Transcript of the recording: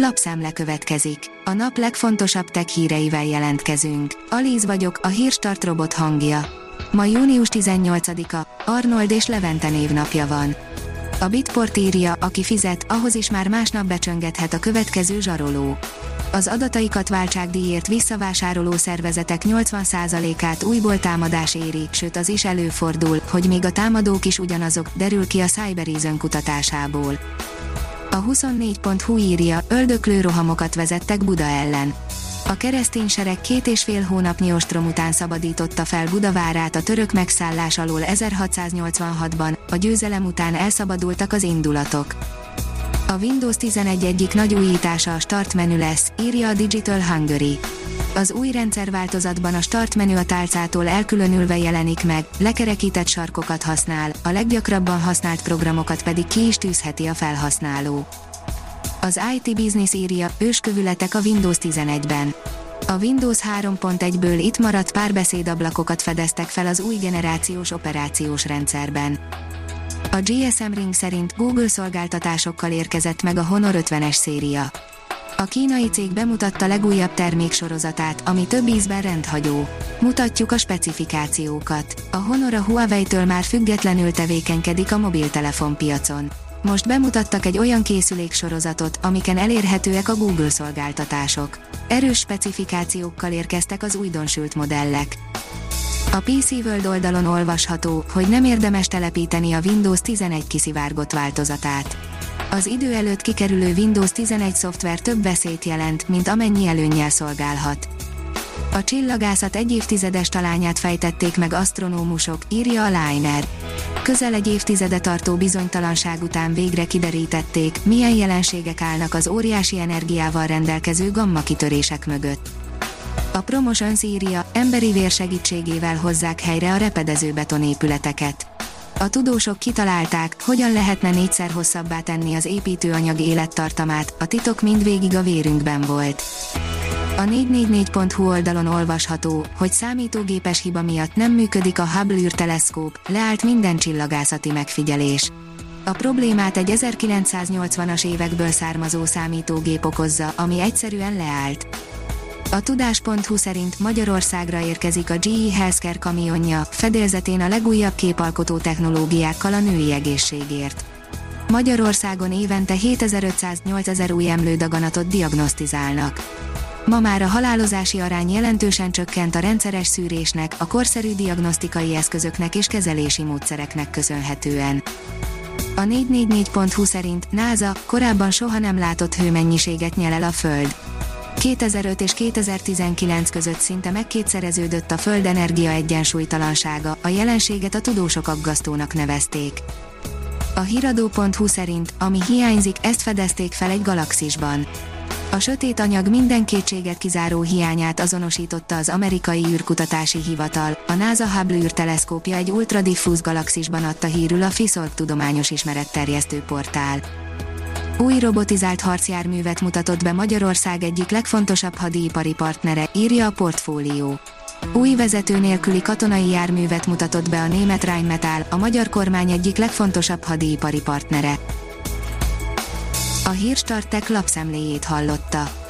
Lapszemle következik. A nap legfontosabb tech híreivel jelentkezünk. Alíz vagyok, a hírstart robot hangja. Ma június 18-a, Arnold és Levente névnapja van. A Bitport írja, aki fizet, ahhoz is már másnap becsöngethet a következő zsaroló. Az adataikat váltságdíjért visszavásároló szervezetek 80%-át újból támadás éri, sőt az is előfordul, hogy még a támadók is ugyanazok, derül ki a Cybereason kutatásából. A 24.hu írja, öldöklő rohamokat vezettek Buda ellen. A keresztény sereg két és fél hónapnyi ostrom után szabadította fel Budavárát a török megszállás alól 1686-ban, a győzelem után elszabadultak az indulatok. A Windows 11 egyik nagy újítása a Start menü lesz, írja a Digital Hungary. Az új rendszerváltozatban a Start menü a tálcától elkülönülve jelenik meg, lekerekített sarkokat használ, a leggyakrabban használt programokat pedig ki is tűzheti a felhasználó. Az IT Business írja, őskövületek a Windows 11-ben. A Windows 3.1-ből itt maradt párbeszédablakokat fedeztek fel az új generációs operációs rendszerben. A GSM Ring szerint Google szolgáltatásokkal érkezett meg a Honor 50-es széria. A kínai cég bemutatta legújabb terméksorozatát, ami több ízben rendhagyó. Mutatjuk a specifikációkat. A Honor a Huawei-től már függetlenül tevékenykedik a mobiltelefonpiacon. Most bemutattak egy olyan készüléksorozatot, amiken elérhetőek a Google szolgáltatások. Erős specifikációkkal érkeztek az újdonsült modellek. A PC World oldalon olvasható, hogy nem érdemes telepíteni a Windows 11 kiszivárgott változatát. Az idő előtt kikerülő Windows 11 szoftver több veszélyt jelent, mint amennyi előnnyel szolgálhat. A csillagászat egy évtizedes talányát fejtették meg asztronómusok, írja a Liner. Közel egy évtizede tartó bizonytalanság után végre kiderítették, milyen jelenségek állnak az óriási energiával rendelkező gamma kitörések mögött. A Promotions írja, emberi vér segítségével hozzák helyre a repedező betonépületeket. A tudósok kitalálták, hogyan lehetne négyszer hosszabbá tenni az építőanyag élettartamát, a titok mindvégig a vérünkben volt. A 444.hu oldalon olvasható, hogy számítógépes hiba miatt nem működik a Hubble űrteleszkóp, leállt minden csillagászati megfigyelés. A problémát egy 1980-as évekből származó számítógép okozza, ami egyszerűen leállt. A tudás.hu szerint Magyarországra érkezik a GE Healthcare kamionja, fedélzetén a legújabb képalkotó technológiákkal a női egészségért. Magyarországon évente 7500-8000 új emlődaganatot diagnosztizálnak. Ma már a halálozási arány jelentősen csökkent a rendszeres szűrésnek, a korszerű diagnosztikai eszközöknek és kezelési módszereknek köszönhetően. A 444.hu szerint NASA korábban soha nem látott hőmennyiséget nyel el a Föld. 2005 és 2019 között szinte megkétszereződött a Föld energia egyensúlytalansága, a jelenséget a tudósok aggasztónak nevezték. A hiradó.hu szerint, ami hiányzik, ezt fedezték fel egy galaxisban. A sötét anyag minden kétséget kizáró hiányát azonosította az amerikai űrkutatási hivatal. A NASA Hubble űrteleszkópja egy ultradiffúz galaxisban adta hírül a FISOLK tudományos ismeretterjesztő portál. Új robotizált harcjárművet mutatott be Magyarország egyik legfontosabb hadipari partnere, írja a portfólió. Új vezető nélküli katonai járművet mutatott be a német Rheinmetall, a magyar kormány egyik legfontosabb hadipari partnere. A Hírstartek lapszemléjét hallotta.